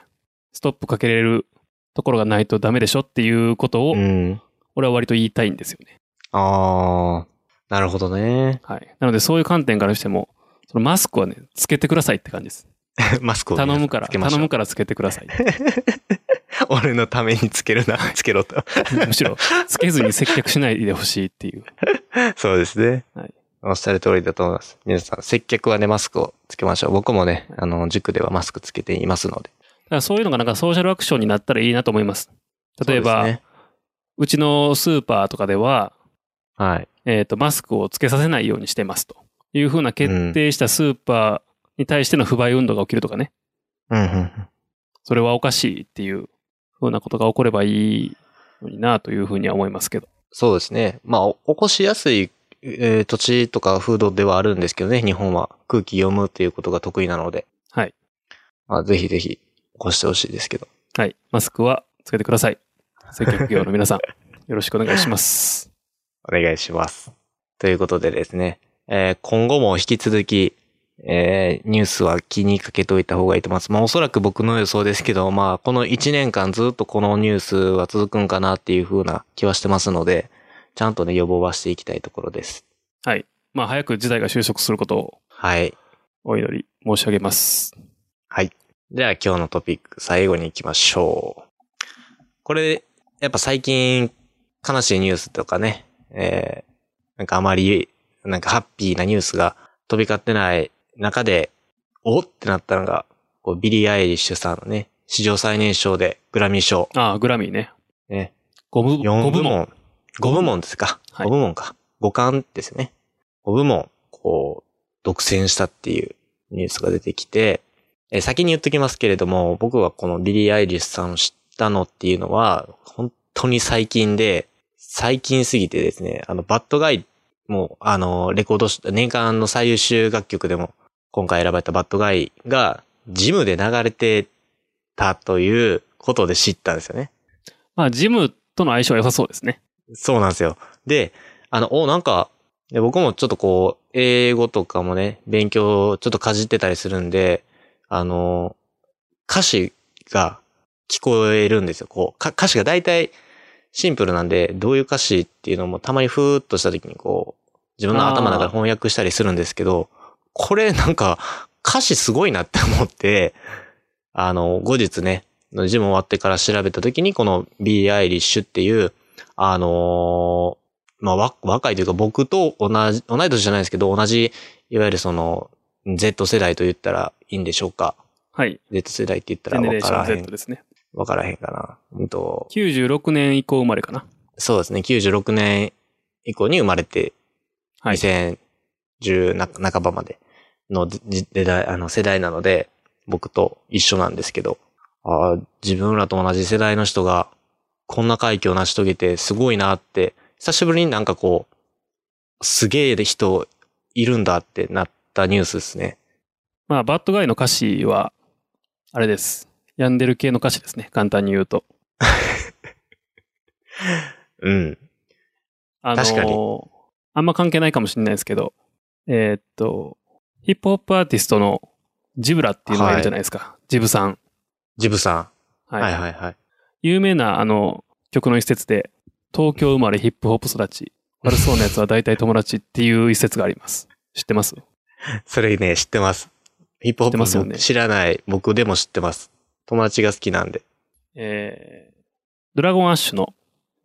ストップかけれるところがないとダメでしょっていうことをう、ん。俺は割と言いたいんですよね。ああ。なるほどね。はい。なのでそういう観点からしても、そのマスクはね、つけてくださいって感じです。マスクを頼むから、頼むからつけてください。俺のためにつけるな。つけろと。むしろ、つけずに接客しないでほしいっていう。そうですね。はいおっしゃる通りだと思います。皆さん、接客はね、マスクをつけましょう。僕もね、あの、塾ではマスクつけていますので。だからそういうのがなんかソーシャルアクションになったらいいなと思います。例えば、うそうちのスーパーとかでは、はい。えっ、と、マスクをつけさせないようにしてますというふうな決定したスーパーに対しての不買運動が起きるとかね。うん、うん。それはおかしいっていうふうなことが起こればいいのになというふうには思いますけど。そうですね。まあ、お起こしやすい、えー土地とか風土ではあるんですけどね、日本は空気読むっていうことが得意なので。はい。まあ、ぜひぜひ起こしてほしいですけど。はい。マスクはつけてください。接客業の皆さん、よろしくお願いします。お願いします。ということでですね、えー今後も引き続き、えーニュースは気にかけておいた方がいいと思います。まあおそらく僕の予想ですけど、まあこの1年間ずっとこのニュースは続くんかなっていう風な気はしてますので、ちゃんとね予防はしていきたいところです。はい。まあ、早く事態が収束することをはい。お祈り申し上げます。はい。では今日のトピック最後に行きましょう。これ、やっぱ最近悲しいニュースとかね、えーなんかあまり、なんかハッピーなニュースが飛び交ってない中で、おってなったのが、こうビリー・アイリッシュさんのね、史上最年少でグラミー賞、ああ、グラミーね。ね、5部4 5部門。部門、5部門ですか。はい5部門か。5冠ですね。5部門、こう、独占したっていうニュースが出てきて、えー先に言っときますけれども、僕はこのビリー・アイリッシュさんを知ったのっていうのは、本当に最近で、最近すぎてですね、あの、バッドガイも、あの、レコードし、年間の最優秀楽曲でも、今回選ばれたバッドガイが、ジムで流れてたということで知ったんですよね。まあ、ジムとの相性は良さそうですね。そうなんですよ。で、あの、お、なんか、で僕もちょっとこう、英語とかもね、勉強ちょっとかじってたりするんで、あの、歌詞が聞こえるんですよ。こう、歌詞が大体シンプルなんで、どういう歌詞っていうのもたまにふーっとした時にこう、自分の頭の中で翻訳したりするんですけど、これなんか歌詞すごいなって思って、あの、後日ね、ジム終わってから調べた時にこの B. アイリッシュっていう、あのーまあ、わ、若いというか僕と同じ、同い年じゃないですけど、同じ、いわゆるその、Z 世代と言ったらいいんでしょうか。はい。Z 世代って言ったジェらネレーション分からへ Z ん。ですね。分からへんかな。うんと、96年以降生まれかな。そうですね。96年以降に生まれて、はい。2010な半ばまでのじ時代、あの世代なので、僕と一緒なんですけど、あー自分らと同じ世代の人が、こんな快挙を成し遂げてすごいなって、久しぶりになんかこう、すげえ人いるんだってなったニュースですね。まあ、バッドガイの歌詞は、あれです。病んでる系の歌詞ですね。簡単に言うと。うん。あのー確かにあんま関係ないかもしれないですけど、えーっと、ヒップホップアーティストのジブラっていうのがいるじゃないですか。ジブさん。ジブさん。はい。はいはいはい。有名なあの曲の一節で、東京生まれヒップホップ育ち、悪そうなやつは大体友達っていう一節があります。知ってます？それね、知ってます。ヒップホップ知らない。僕でも知ってます。友達が好きなんで。えー、ドラゴンアッシュの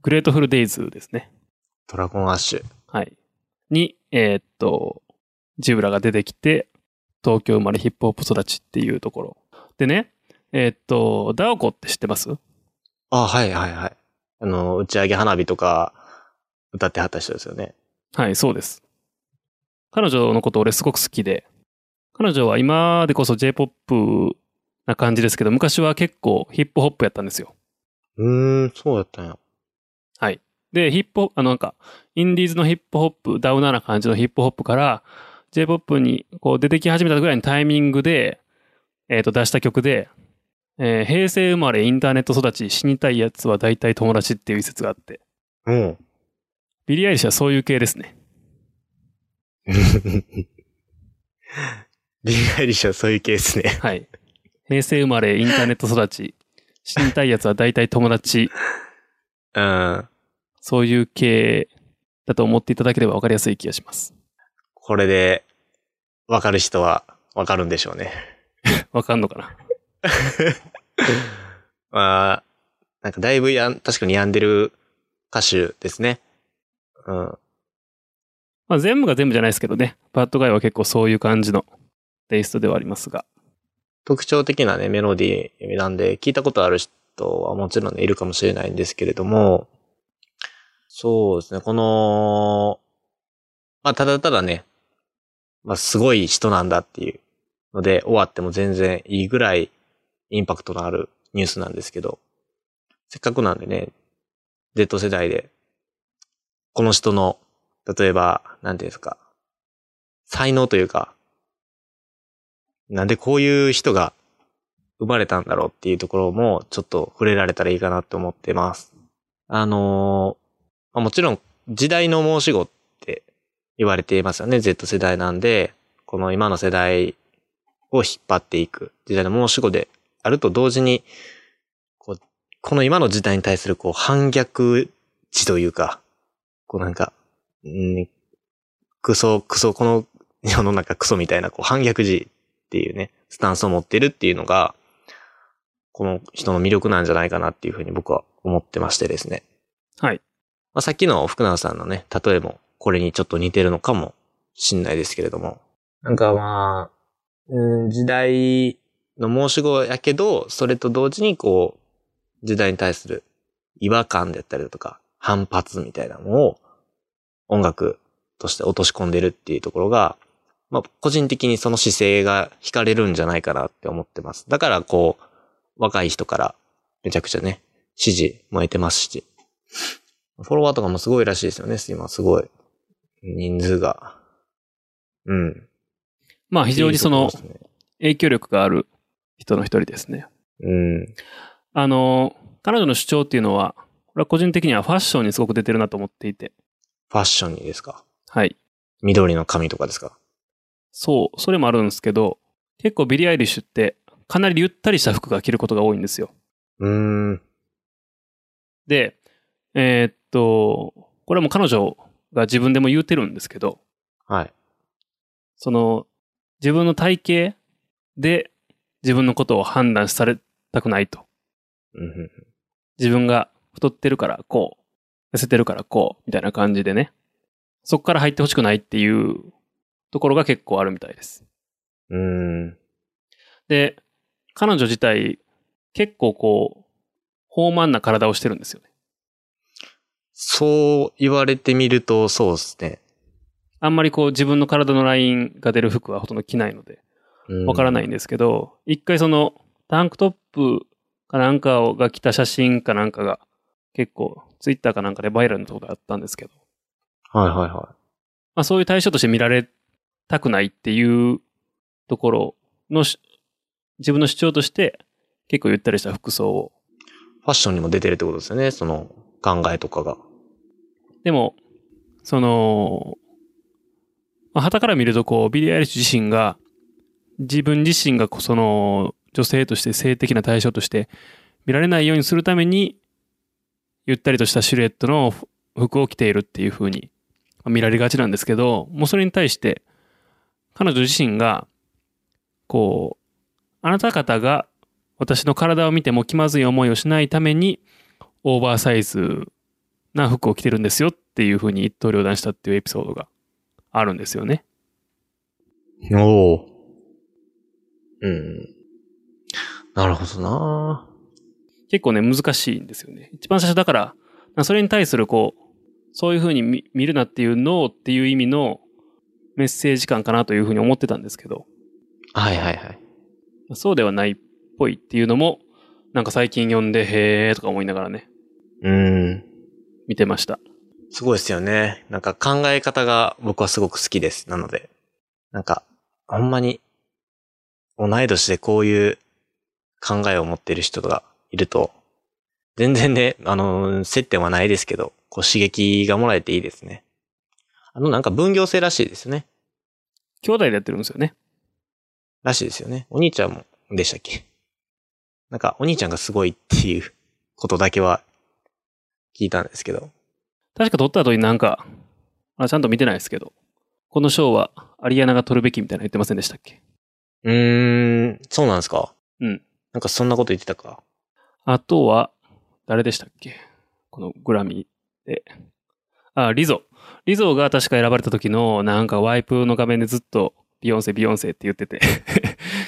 グレートフルデイズですね。ドラゴンアッシュ。はい。に、えーっと、ジブラが出てきて、東京生まれヒップホップ育ちっていうところ。でね、えーっと、ダオコって知ってます？あ、はいはいはい。あの、打ち上げ花火とか歌ってはった人ですよね。はい、そうです。彼女のこと俺すごく好きで、彼女は今でこそ J-POP な感じですけど、昔は結構ヒップホップやったんですよ。うーん、そうやったんや。はい。で、ヒップホップ、あのなんか、インディーズのヒップホップ、ダウナーな感じのヒップホップから、J-POP にこう出てき始めたぐらいのタイミングで、えっ、と、出した曲で、えー平成生まれインターネット育ち死にたいやつは大体友達っていう一節があって、うん。ビリー・アイリッシュはそういう系ですね。ビリー・アイリッシュはそういう系スね。はい。平成生まれインターネット育ち、死にたいやつは大体友達、うん。そういう系だと思っていただければ分かりやすい気がします。これで、わかる人はわかるんでしょうね。わかんのかな まあ、なんかだいぶやん、確かに病んでる歌手ですね。うん。まあ全部が全部じゃないですけどね。バッドガイは結構そういう感じのテイストではありますが。特徴的なね、メロディーなんで、聞いたことある人はもちろんね、いるかもしれないんですけれども、そうですね、この、まあ、ただただね、まあ、すごい人なんだっていうので、終わっても全然いいぐらいインパクトのあるニュースなんですけど、せっかくなんでね、Z 世代で、この人の、例えば、なんていうんですか、才能というか、なんでこういう人が生まれたんだろうっていうところもちょっと触れられたらいいかなと思ってます。あのまあ、もちろん時代の申し子って言われていますよね。Z 世代なんで、この今の世代を引っ張っていく時代の申し子であると同時に、こうこの今の時代に対するこう反逆値というか、こうなんか、うん、クソ、クソ、この世の中クソみたいなこう反逆時っていうね、スタンスを持ってるっていうのが、この人の魅力なんじゃないかなっていうふうに僕は思ってましてですね。はい。まあ、さっきの福永さんのね、例えもこれにちょっと似てるのかもしんないですけれども。なんかまあ、うん、時代の申し子やけど、それと同時にこう、時代に対する違和感であったりだとか、反発みたいなのを音楽として落とし込んでるっていうところが、まあ、個人的にその姿勢が惹かれるんじゃないかなって思ってます。だから、こう、若い人からめちゃくちゃね、支持も得てますし。フォロワーとかもすごいらしいですよね、今すごい。人数が。うん。まあ非常にその影響力がある人の一人ですね。うん。あの、彼女の主張っていうのは、これは個人的にはファッションにすごく出てるなと思っていて。ファッションにですか？はい。緑の髪とかですか？そう、それもあるんですけど、結構ビリー・アイリッシュってかなりゆったりした服が着ることが多いんですよ。うーん。で、えーっと、これはもう彼女が自分でも言うてるんですけど、はい。その、自分の体型で自分のことを判断されたくないと。自分が太ってるからこう、痩せてるからこう、みたいな感じでね。そこから入ってほしくないっていうところが結構あるみたいです。うん。で、彼女自体、結構こう、豊満な体をしてるんですよね。そう言われてみると、そうですね。あんまりこう自分の体のラインが出る服はほとんど着ないので、わからないんで。ですけど、一回そのタンクトップかなんかをが来た写真かなんかが結構ツイッターかなんかでバイラルのところがあったんですけど、はいはいはまあそういう対象として見られたくないっていうところのし自分の主張として結構ゆったりした服装を。い。ファッションにも出てるってことですよね、その考えとかが。でも、その、まあ、傍から見るとこう、ビリー・アイリッシュ自身が自分自身がその女性として性的な対象として見られないようにするためにゆったりとしたシルエットの服を着ているっていう風に見られがちなんですけどもうそれに対して彼女自身がこうあなた方が私の体を見ても気まずい思いをしないためにオーバーサイズな服を着てるんですよっていう風に一刀両断したっていうエピソードがあるんですよね。おお。うん。なるほどな結構ね、難しいんですよね。一番最初だから、それに対するこう、そういう風に見見るなっていうノーっていう意味のメッセージ感かなという風に思ってたんですけど、はいはいはい。そうではないっぽいっていうのも、なんか最近読んで、へーとか思いながらね、うん。見てました。すごいですよね。なんか考え方が僕はすごく好きです。なので。なんか、ほんまに、同い年でこういう考えを持っている人がいると、全然ね、あの、接点はないですけど、こう刺激がもらえていいですね。あの、なんか分業制らしいですね。兄弟でやってるんですよね。らしいですよね。お兄ちゃんも、でしたっけ？なんか、お兄ちゃんがすごいっていうことだけは聞いたんですけど。確か取った後になんか、あちゃんと見てないですけど、この賞はアリアナが取るべきみたいなの言ってませんでしたっけ？うーん、そうなんですか？うん。なんかそんなこと言ってたか？あとは、誰でしたっけ？このグラミーで。あ、リゾ。リゾが確か選ばれた時の、なんかワイプの画面でずっと、ビヨンセ、ビヨンセって言ってて、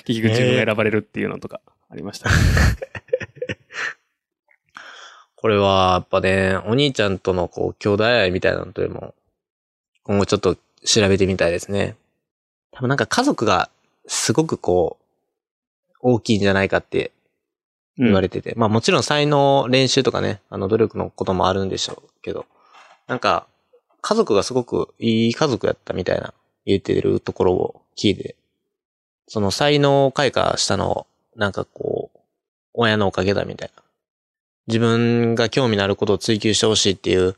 結局自分が選ばれるっていうのとかありました。これは、やっぱね、お兄ちゃんとのこう、兄弟愛みたいなのとでも、今後ちょっと調べてみたいですね。多分なんか家族がすごくこう、大きいんじゃないかって言われてて、まあもちろん才能、練習とかね、あの努力のこともあるんでしょうけど、なんか、家族がすごくいい家族やったみたいな言ってるところを聞いて、その才能を開花したのを、なんかこう、親のおかげだみたいな。自分が興味のあることを追求してほしいっていう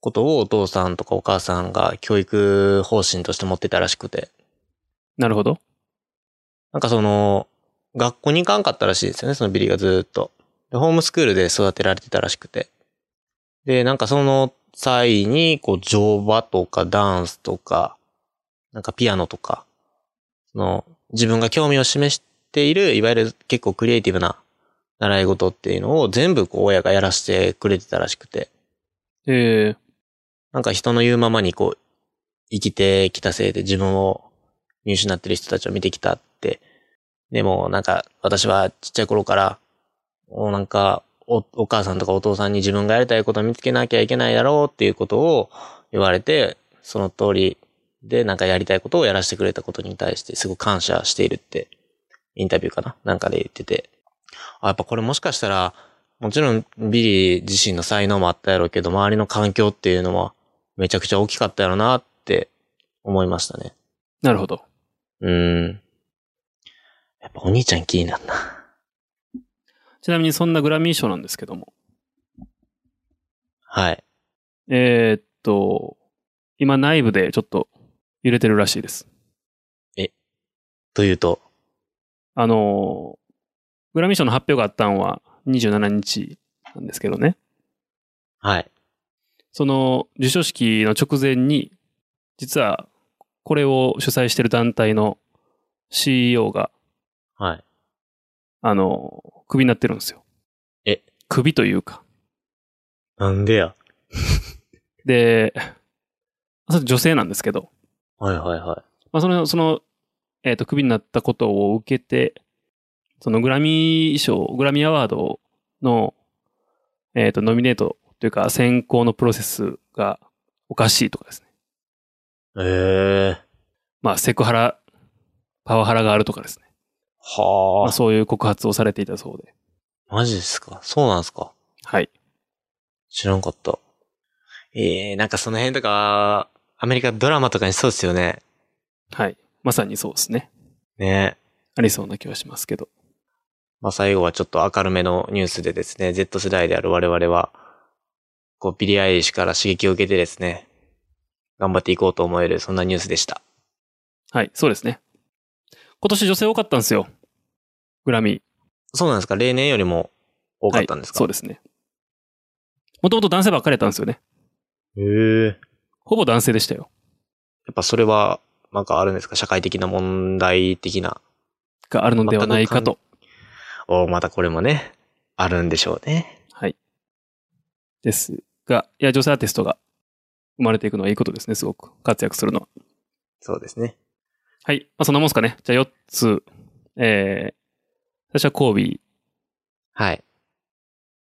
ことをお父さんとかお母さんが教育方針として持ってたらしくて。なるほど。なんかその、学校に行かんかったらしいですよね、そのビリーがずーっと。で、ホームスクールで育てられてたらしくて。で、なんかその際に、こう、乗馬とかダンスとか、なんかピアノとか、その、自分が興味を示している、いわゆる結構クリエイティブな習い事っていうのを全部こう親がやらせてくれてたらしくて。えー、なんか人の言うままにこう、生きてきたせいで自分を見失ってる人たちを見てきたって。でもなんか私はちっちゃい頃から、もうなんかおお母さんとかお父さんに自分がやりたいことを見つけなきゃいけないだろうっていうことを言われて、その通りで、なんかやりたいことをやらせてくれたことに対してすごく感謝しているって、インタビューかな？なんかで言ってて。あ、やっぱこれもしかしたら、もちろんビリー自身の才能もあったやろうけど、周りの環境っていうのはめちゃくちゃ大きかったやろうなって思いましたね。なるほど。うーん。やっぱお兄ちゃん気になるな。ちなみにそんなグラミー賞なんですけども。はい。えーっと、今内部でちょっと揺れてるらしいです。というと、あの、グラミー賞の発表があったんは27日なんですけどね。はい。その授賞式の直前に、実はこれを主催してる団体の CEO が、はい。あの、クビになってるんですよ。え？クビというか。なんでや？で、それ女性なんですけど、はいはいはい。まあ、その、その、えっ、と、クビになったことを受けて、そのグラミー賞、グラミーアワードの、えっ、と、ノミネートというか選考のプロセスがおかしいとかですね。ええまあ、セクハラ、パワハラがあるとかですね。はあ、まあ、そういう告発をされていたそうで。マジですか？そうなんですか？はい。知らんかった。ええなんかその辺とか、アメリカドラマとかにそうですよね。はい。まさにそうですね。ねありそうな気はしますけど。まあ最後はちょっと明るめのニュースでですね、Z 世代である我々は、こう、ビリー・アイリッシュから刺激を受けてですね、頑張っていこうと思える、そんなニュースでした。はい、そうですね。今年女性多かったんですよ。グラミー。そうなんですか？例年よりも多かったんですか、はい、そうですね。もともと男性ばっかりやったんですよね。へえ。やほぼ男性でしたよ。っぱそれは、なんかあるんですか？社会的な問題的な。があるのではないかと。おまたこれもね、あるんでしょうね。はい。ですが、いや、女性アーティストが生まれていくのはいいことですね、すごく。活躍するのは。そうですね。はい。まあ、そんなもんすかね。じゃあ4つ。えー、最初はコービー。はい。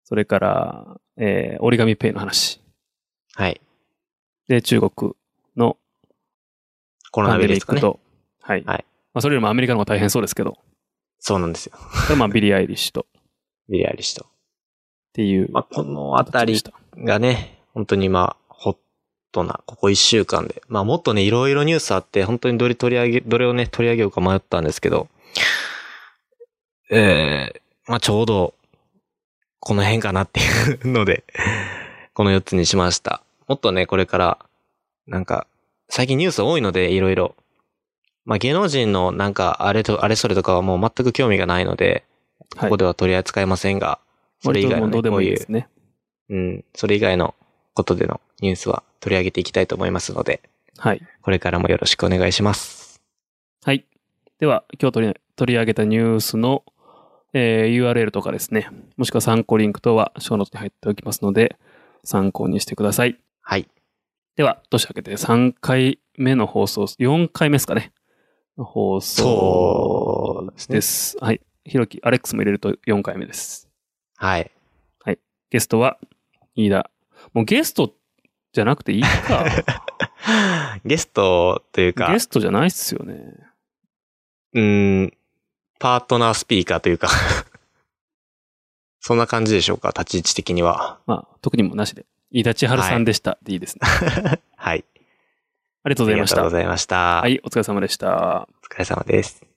それから、えー、折り紙ペイの話。はい。で、中国のコロナウイルスとかね。はい。はいまあ、それよりもアメリカの方が大変そうですけど、そうなんですよ。これまあビリー・アイリッシュとっビリー・アイリッシュと。ていう。まあ、このあたりがね、本当にまあ、ホットな、ここ一週間で。まあ、もっとね、いろいろニュースあって、本当にどれ取り上げ、どれをね、取り上げようか迷ったんですけど、ええまあ、ちょうど、この辺かなっていうので、この4つにしました。もっとね、これから、なんか、最近ニュース多いので、いろいろ。まあ、芸能人のなんか、あれと、あれそれとかはもう全く興味がないので、はいここでは取り扱いませんが、それ以外の、ね、どうでもいいこういうですね。うん、それ以外のことでのニュースは取り上げていきたいと思いますので、はい。これからもよろしくお願いします。はい。では、今日取り取り上げたニュースの、えー URL とかですね、もしくは参考リンク等はショーノートに入っておきますので、参考にしてください。はい。では、年明けて3回目の放送、4回目ですかね。の放送ですねです。はい。ひろき、アレックスも入れると4回目です。はい。ゲストは、飯田。もうゲストじゃなくていいか。ゲストというかゲ、ストじゃないっすよね。うん、パートナースピーカーというか、そんな感じでしょうか、立ち位置的には。まあ、特にもなしで。飯田千春さんでした。でいいですね。はい。ありがとうございましたありがとうご。ざいました。はい、お疲れ様でした。お疲れ様です。